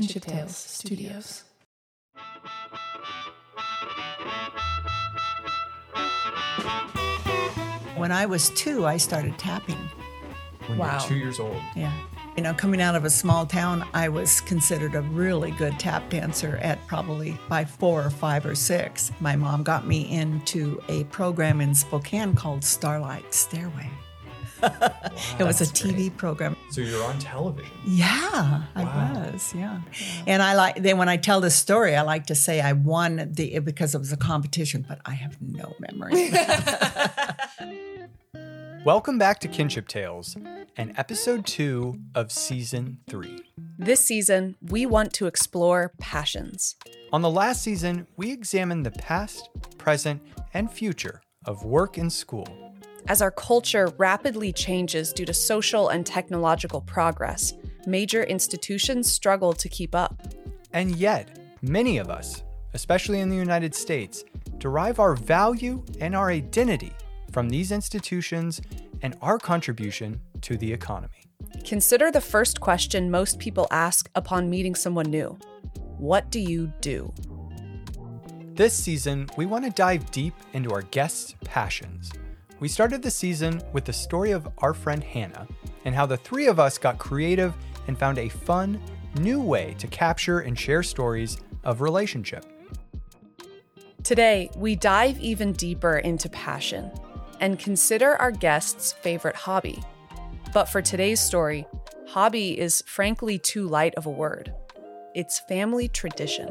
Kinship Tales Studios. When I was two, I started tapping. when Wow. you're two years old. Yeah. You know, coming out of a small town, I was considered a really good tap dancer at probably by four or five or six. My mom got me into a program in Spokane called Starlight Stairway. It was a TV great. program. So you're on television. Yeah, I Wow. was. Yeah. And I like then when I tell this story, I like to say I won the because it was a competition, but I have no memory. Welcome back to Kinship Tales and episode two of season three. This season, we want to explore passions. On the last season, we examined the past, present, and future of work and school. As our culture rapidly changes due to social and technological progress, major institutions struggle to keep up. And yet, many of us, especially in the United States, derive our value and our identity from these institutions and our contribution to the economy. Consider the first question most people ask upon meeting someone new What do you do? This season, we want to dive deep into our guests' passions. We started the season with the story of our friend Hannah and how the three of us got creative and found a fun, new way to capture and share stories of relationship. Today, we dive even deeper into passion and consider our guest's favorite hobby. But for today's story, hobby is frankly too light of a word. It's family tradition.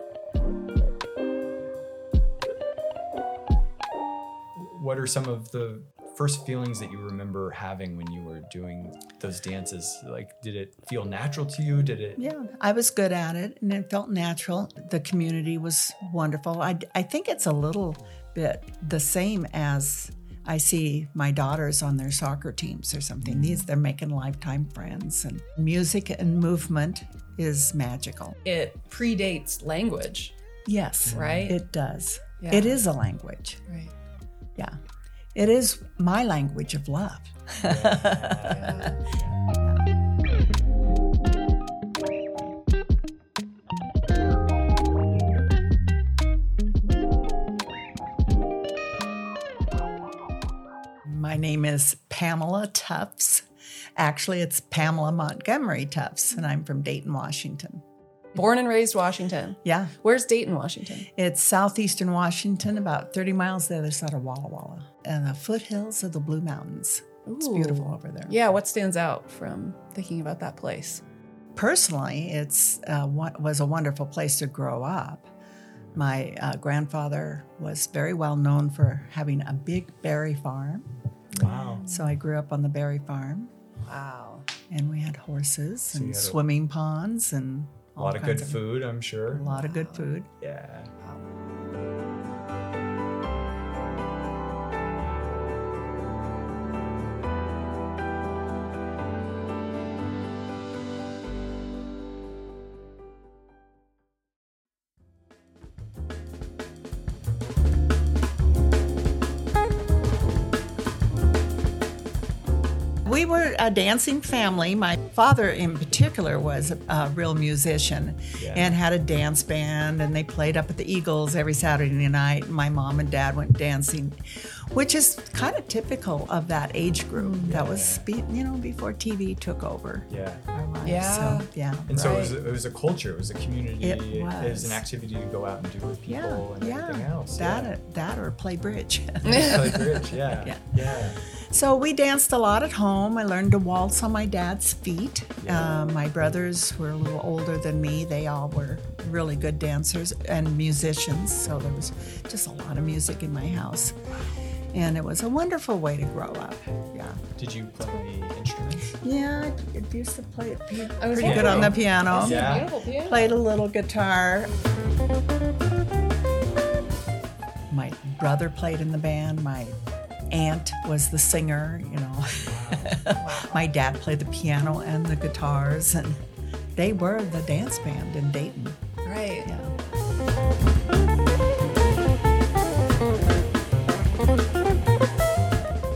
What are some of the first feelings that you remember having when you were doing those dances? Like, did it feel natural to you? Did it? Yeah, I was good at it and it felt natural. The community was wonderful. I, I think it's a little bit the same as I see my daughters on their soccer teams or something. These, they're making lifetime friends, and music and movement is magical. It predates language, Yes, right? it does. Yeah. It is a language. right. Yeah. It is my language of love. My name is Pamela Tufts. Actually, it's Pamela Montgomery Tufts, and I'm from Dayton, Washington. Born and raised Washington. Yeah, Where's Dayton, Washington? it's southeastern Washington, about 30 miles the other side of Walla Walla, and the foothills of the Blue Mountains. It's beautiful over there. Yeah, what stands out from thinking about that place? Personally, it's uh, was a wonderful place to grow up. My uh, grandfather was very well known for having a big berry farm, Wow. so I grew up on the berry farm, Wow. and we had horses you and had a- swimming ponds and A lot of good food, I'm sure. A lot of good food. Yeah. Dancing family. My father, in particular, was a, a real musician Yeah. and had a dance band, and they played up at the Eagles every Saturday night. My mom and dad went dancing, which is kind of typical of that age group. Mm. That was, be, you know, before TV took over Yeah. lives. Yeah. So, yeah. And so it was, it was a culture, it was a community, It it was was. an activity to go out and do with Yeah, people and yeah. everything else. That, yeah. that or play bridge. Play bridge, yeah. Yeah. yeah. So we danced a lot at home. I learned to waltz on my dad's feet. Uh, my brothers were a little older than me. They all were really good dancers and musicians. So there was just a lot of music in my house. And it was a wonderful way to grow up. Yeah. Did you play any instruments? Yeah, I used to play it pe- I was pretty good on the piano. Yeah. Beautiful piano. Played a little guitar. My brother played in the band. My aunt was the singer, you know. My dad played the piano and the guitars, and they were the dance band in Dayton. Right. Yeah.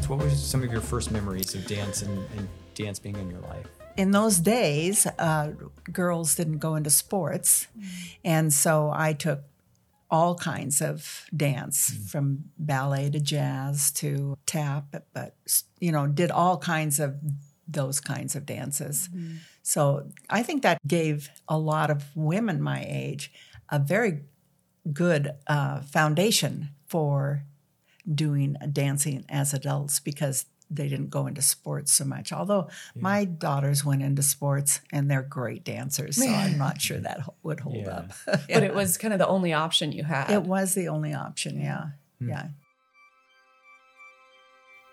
So what were some some of your first memories of dance and, and dance being in your life? in those days, uh, girls didn't go into sports. And so I took all kinds of dance from ballet to jazz to tap, but, you know, did all kinds of those kinds of dances. So I think that gave a lot of women my age a very good uh, foundation for doing dancing as adults because they didn't go into sports so much. Although my daughters went into sports and they're great dancers, so I'm not sure that would hold Yeah. up. But it was kind of the only option you had. it was the only option, yeah. Hmm. Yeah.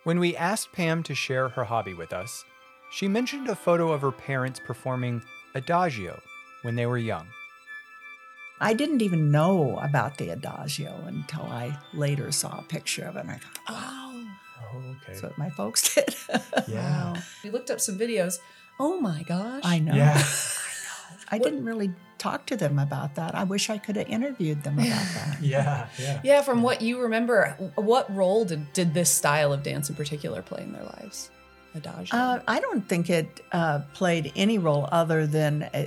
When we asked Pam to share her hobby with us, she mentioned a photo of her parents performing Adagio when they were young. I didn't even know about the Adagio until I later saw a picture of it and I thought, wow, Oh, okay. that's what my folks did. yeah. We looked up some videos. Oh my gosh. I know. Yeah. I didn't really talk to them about that. I wish I could have interviewed them about that. Yeah. Yeah. Yeah, from what you remember, what role did, did this style of dance in particular play in their lives? Adagio. Uh, I don't think it uh, played any role other than uh,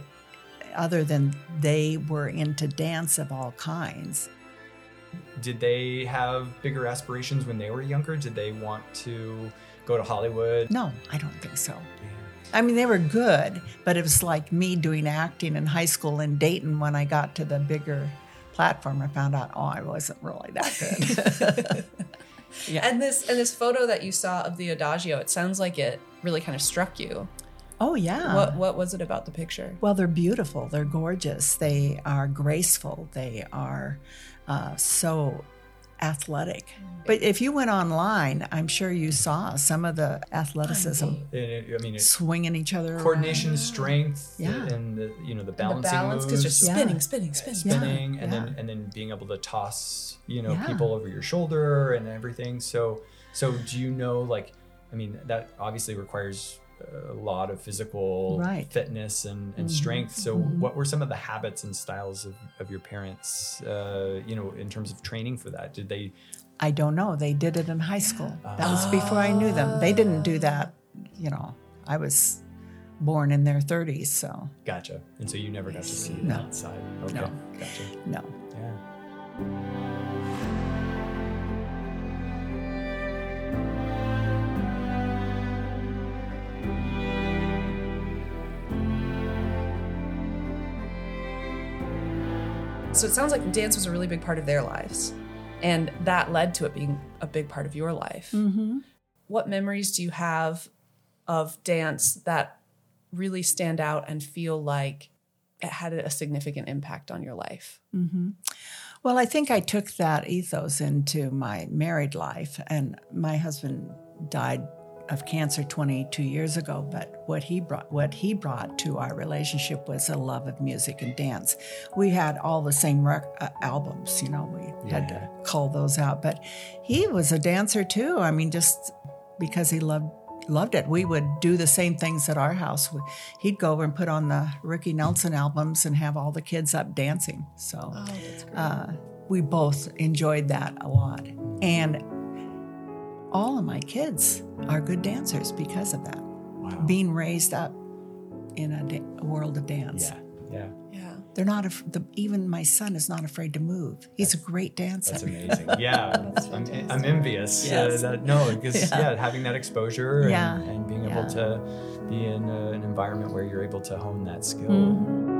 other than they were into dance of all kinds. Did they have bigger aspirations when they were younger? Did they want to go to Hollywood? No, I don't think so. I mean, they were good, but it was like me doing acting in high school in Dayton. When I got to the bigger platform, I found out, oh, I wasn't really that good. yeah. and this and this photo that you saw of the Adagio, it sounds like it really kind of struck you. oh, yeah. What what was it about the picture? Well, they're beautiful. They're gorgeous. They are graceful. They are uh, so athletic. But if you went online, I'm sure you saw some of the athleticism I mean, swinging each other. around. coordination, strength, Yeah. and the you know the The balancing balance because moves, you're Yeah. spinning, spinning, spinning. Yeah. spinning, and then and then being able to toss you know Yeah. people over your shoulder and everything. So so do you know like I mean that obviously requires a lot of physical Right. fitness and, and Mhm. strength. So Mhm. what were some of the habits and styles of, of your parents, uh, you know, in terms of training for that? Did they I don't know. They did it in high school. That was before I knew them. They didn't do that, you know. I was born in their 30s, so gotcha? And so you never got to see No. that side. Okay, No. gotcha. no. Yeah. So it sounds like dance was a really big part of their lives, and that led to it being a big part of your life. Mm-hmm. What memories do you have of dance that really stand out and feel like it had a significant impact on your life? Mm-hmm. Well, I think I took that ethos into my married life, and my husband died of cancer 22 years ago. But what he brought, what he brought to our relationship was a love of music and dance. We had all the same rec- uh, albums, you know. We had Yeah. to cull those out, but he was a dancer too. I mean, just because he loved loved it. We would do the same things at our house. We- He'd go over and put on the Ricky Nelson albums and have all the kids up dancing. So uh, we both enjoyed that a lot. And all of my kids are good dancers because of that. Wow. Being raised up in a, da- a world of dance. Yeah. Yeah. Yeah. They're not, af- the, even my son is not afraid to move. He's a great dancer. That's amazing. Yeah, I'm, I'm envious. Yes. Uh, that, no, because yeah. Yeah. having that exposure and, Yeah. and being able to be in uh an environment where you're able to hone that skill. Mhm.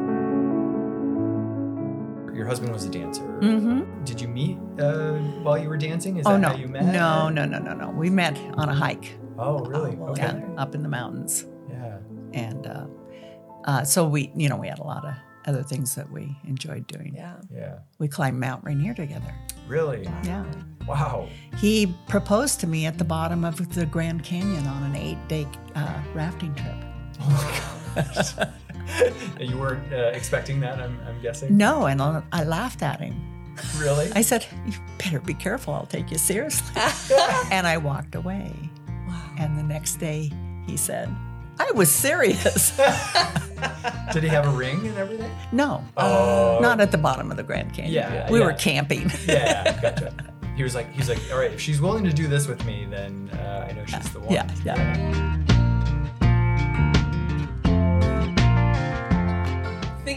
Your husband was a dancer. Mhm. Did you meet uh, while you were dancing? Is Oh, that no. how you met? No, no, no, no, no. We met on a hike. Oh, really? Oh, well, okay. Yeah, up in the mountains. Yeah. And uh, uh, so we, you know, we had a lot of other things that we enjoyed doing. Yeah. Yeah. We climbed Mount Rainier together. Really? Yeah. Wow. He proposed to me at the bottom of the Grand Canyon on an eight day uh, rafting trip. Oh my gosh. you weren't uh, expecting that, I'm, I'm guessing? No, and I I laughed at him. Really? I said, You better be careful, I'll take you seriously. and I walked away. Wow. And the next day, he said, I was serious. Did he have a ring and everything? no, Oh. not at the bottom of the Grand Canyon. Yeah, we yeah. were camping. Yeah, gotcha. He he was like, he's like, all right, if she's willing to do this with me, then uh, I know she's the one. Yeah, yeah.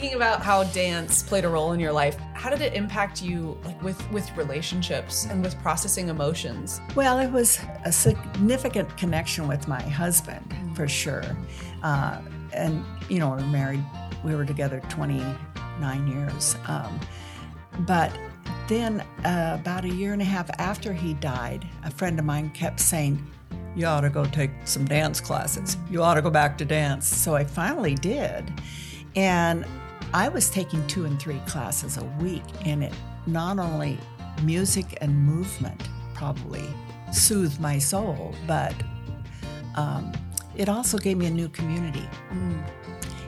Thinking about how dance played a role in your life, how did it impact you like with with relationships and with processing emotions? Well, it was a significant connection with my husband for sure. Uh, and, you know, we were married, we were together 29 years. Um, but then, uh, about a year and a half after he died, a friend of mine kept saying, You ought to go take some dance classes. You ought to go back to dance. So I finally did. And I was taking two and three classes a week, and it not only music and movement probably soothed my soul, but um, it also gave me a new community.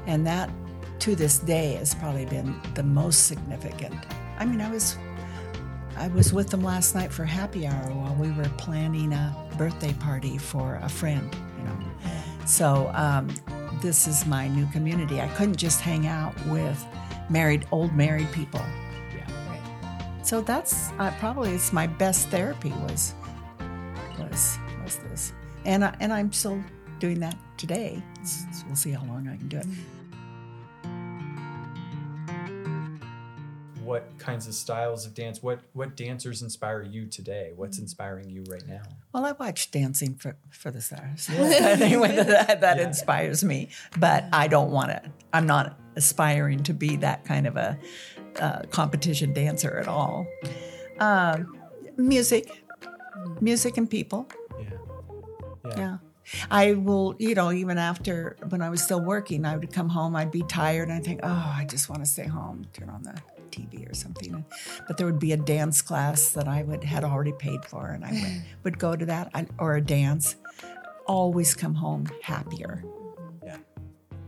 And that to this day has probably been the most significant. I mean, I was I was with them last night for happy hour while we were planning a birthday party for a friend, you know. So um, this is my new community. I couldn't just hang out with married, old married people. Yeah. Right. So that's uh, probably it's my best therapy was was was this, and I, and I'm still doing that today. So we'll see how long I can do it. What kinds of styles of dance? What what dancers inspire you today? What's inspiring you right now? Well, I watch Dancing for, for the Stars. anyway, that, that inspires me. But I don't want to, I'm not aspiring to be that kind of a uh, competition dancer at all. Um, music, music and people. Yeah. Yeah. I will, you know, even after when I was still working, I would come home, I'd be tired, and I'd think, oh, I just want to stay home, turn on the TV or something. But there would be a dance class that I would had already paid for, and I would, would go to that or a dance. Always come home happier. Yeah.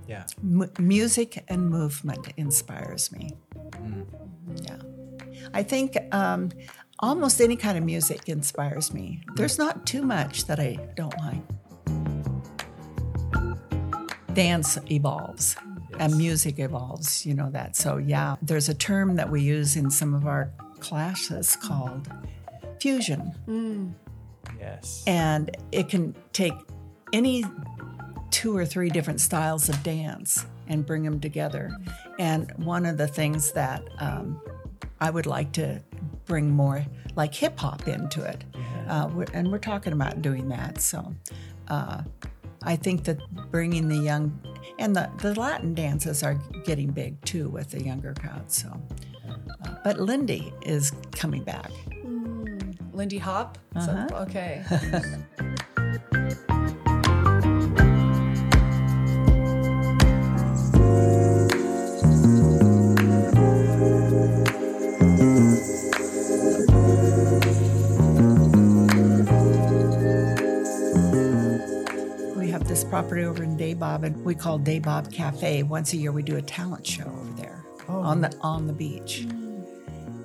Yeah. M- music and movement inspires me. Yeah. I think um, almost any kind of music inspires me. There's not too much that I don't like. Dance evolves and music evolves, you know that. So, yeah, there's a term that we use in some of our classes called fusion. Yes. And it can take any two or three different styles of dance and bring them together. And one of the things that um, I would like to bring more like hip hop into it, uh, we're, and we're talking about doing that. So uh, I think that bringing the young and the, the Latin dances are getting big too with the younger crowd. So, uh, but Lindy is coming back. Lindy Hop? Is that- okay. property over in Dabob, and we call Dabob Cafe. Once a year, we do a talent show over there oh. on the on the beach.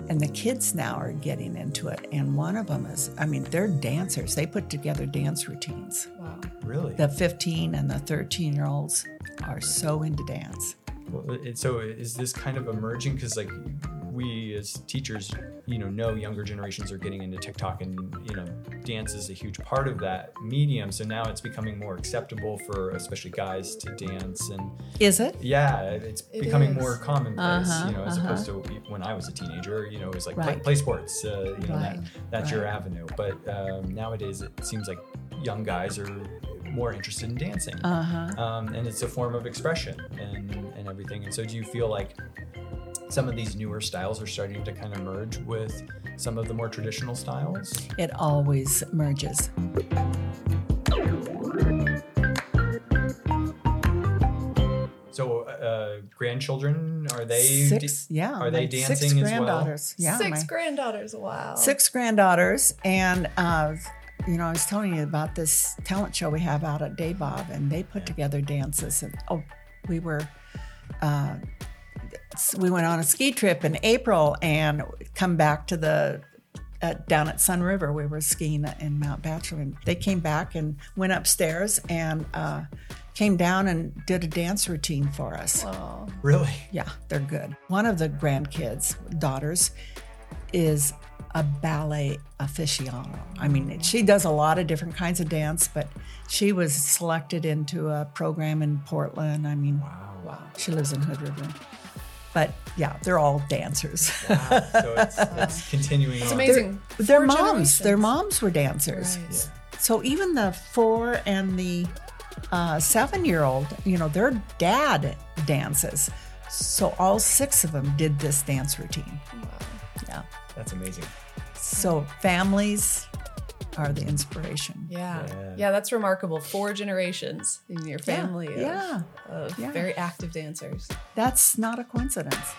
And the kids now are getting into it. And one of them is, I mean, they're dancers. They put together dance routines. Wow. really? The 15 and the 13 year olds are so into dance. Well, it, so is this kind of emerging because like we as teachers you know know younger generations are getting into tiktok and you know dance is a huge part of that medium so now it's becoming more acceptable for especially guys to dance and Is it? yeah it's It becoming is. more commonplace Uh-huh, you know as uh-huh. opposed to when i was a teenager you know it was like play, Right. play sports uh, you know Right, that, that's your avenue but um, nowadays it seems like young guys are more interested in dancing Uh huh. um, and it's a form of expression and, and everything. And so, do you feel like some of these newer styles are starting to kind of merge with some of the more traditional styles? It always merges. So, uh, grandchildren are they? Six, yeah. Are they dancing six as well? granddaughters. Yeah. Six my- granddaughters. Wow. six granddaughters and uh, you know i was telling you about this talent show we have out at Dabob and they put together dances and oh we were uh, we went on a ski trip in april and come back to the uh, down at sun river we were skiing in mount bachelor and they came back and went upstairs and uh, came down and did a dance routine for us Oh. Really? yeah, they're good. One of the grandkids, daughters, is a ballet aficionado. I mean, she does a lot of different kinds of dance, but she was selected into a program in Portland. I mean, wow. wow. She lives in Hood River. But yeah, they're all dancers. Wow. So it's, it's continuing It's on. amazing. their moms, their moms were dancers. Right. So even the four and the uh, seven year old, you know, their dad dances. So all six of them did this dance routine. Yeah. That's amazing. So families are the inspiration. Yeah. Yeah. yeah. that's remarkable. Four generations in your family of, yeah. of Yeah. very active dancers. That's not a coincidence.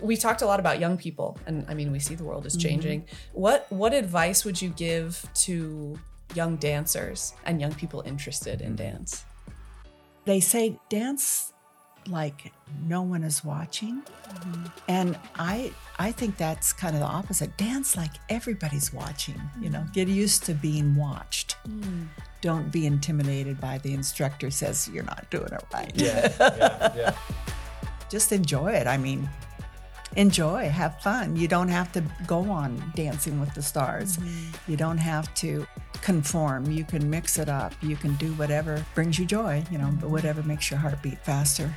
We talked a lot about young people, and I mean, we see the world is mm-hmm. changing. What what advice would you give to young dancers and young people interested in mm-hmm. dance? They say dance like no one is watching. Mm-hmm. And I I think that's kind of the opposite. Dance like everybody's watching, you know. Get used to being watched. Mm. Don't be intimidated by the instructor says you're not doing it right. Yeah, yeah, yeah. Just enjoy it. I mean, enjoy, have fun. You don't have to go on Dancing with the Stars. Mm-hmm. You don't have to conform. You can mix it up. You can do whatever brings you joy, you know, but whatever makes your heart beat faster.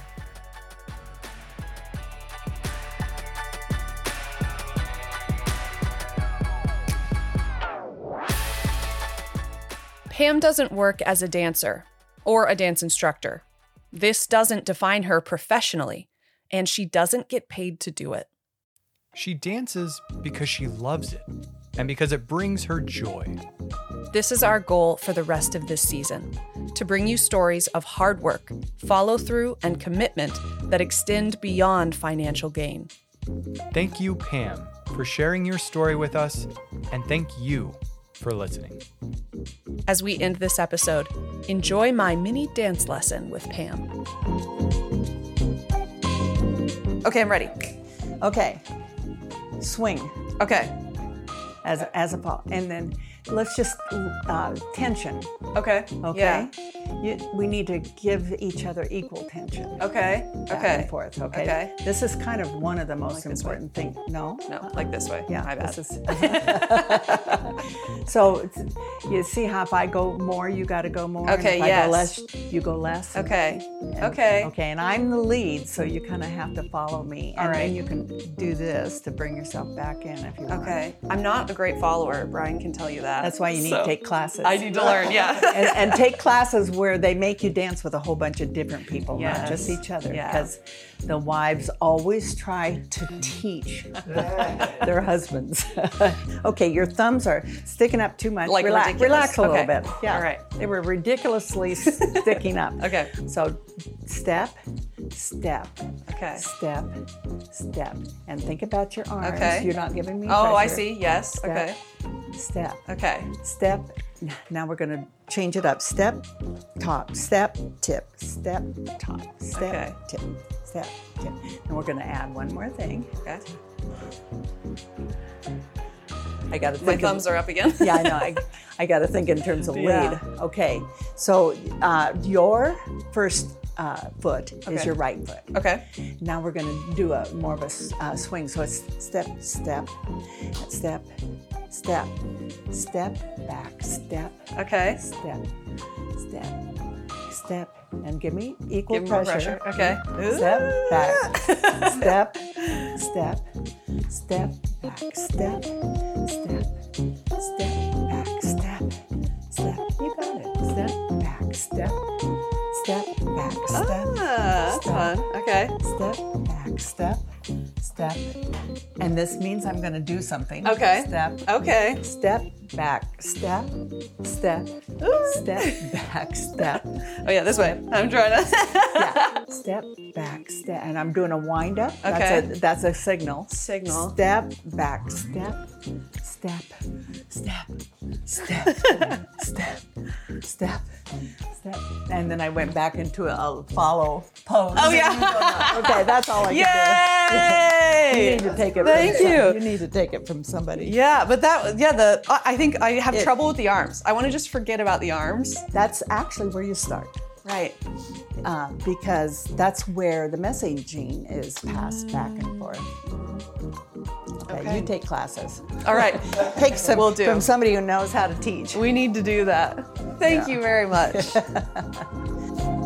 Pam doesn't work as a dancer or a dance instructor. This doesn't define her professionally, and she doesn't get paid to do it. She dances because she loves it and because it brings her joy. This is our goal for the rest of this season to bring you stories of hard work, follow through, and commitment that extend beyond financial gain. Thank you, Pam, for sharing your story with us, and thank you for listening. As we end this episode, enjoy my mini dance lesson with Pam. Okay, I'm ready. Okay. Swing Okay, as as a ball, and then let's just uh, tension. okay, Okay. yeah, You, we need to give each other equal tension. okay, back okay, and forth. Okay. Okay. This is kind of one of the most way. important things. No. No, uh-uh. like this way. Yeah. my bad. This is. so it's- you see how if I go more, you got to go more. and Okay, If I yes. go less, you go less. okay, And- okay, Okay. And I'm the lead, so you kind of have to follow me, and All right. then you can do this to bring yourself back in if you want. okay. I'm not a great follower. Bryan can tell you that. That's why you need So, to take classes. I need to learn. Yeah. and, and take classes where they make you dance with a whole bunch of different people, not just each other. Yeah. Because the wives always try to teach their husbands. okay, your thumbs are sticking up too much. Like relax, ridiculous. relax a little Okay. bit. Yeah. All right. They were ridiculously sticking up. Okay. So step, step, Okay. step, step, and think about your arms. Okay. You're not giving me. Oh, I see. Yes. Step, Okay. Step Okay. step. Now we're going to change it up. Step, top, step, tip, step, top, step, Okay. tip, step, tip. And we're going to add one more thing. Okay. I got to My thumbs of, are up again. Yeah, I know. I, I got to think in terms of Yeah. lead. Okay, so uh, your first uh, foot is your right foot. Okay. Now we're going to do a more of a uh, swing. So it's step, step, step, step, step, back, step, Okay. step, step, step, and give me equal Give pressure. pressure. Okay. Step back, step, step, step back, step, step step, back, step, Ah, that's fun. Okay. step back, step, step. And this means I'm going to do something. Okay. Step, Okay. step back, step, step, step back, step. Oh yeah, this way. I'm trying to. Yeah. Step back, step, and I'm doing a wind up. That's Okay. a that's a signal. Signal. Step back, step, step, step, step, step, step, step, and then I went back into a follow pose. Oh yeah. Okay, that's all I can do. Yay! You need to take it. Thank from you. You need to take it from somebody. Yeah, but that yeah the I I think I have It- trouble with the arms. I want to just forget about the arms. That's actually where you start. Right. uh, because that's where the messaging is passed back and forth. Okay, Okay. you take classes. All right. Take some Will do. from somebody who knows how to teach. We need to do that. Thank Yeah. you very much.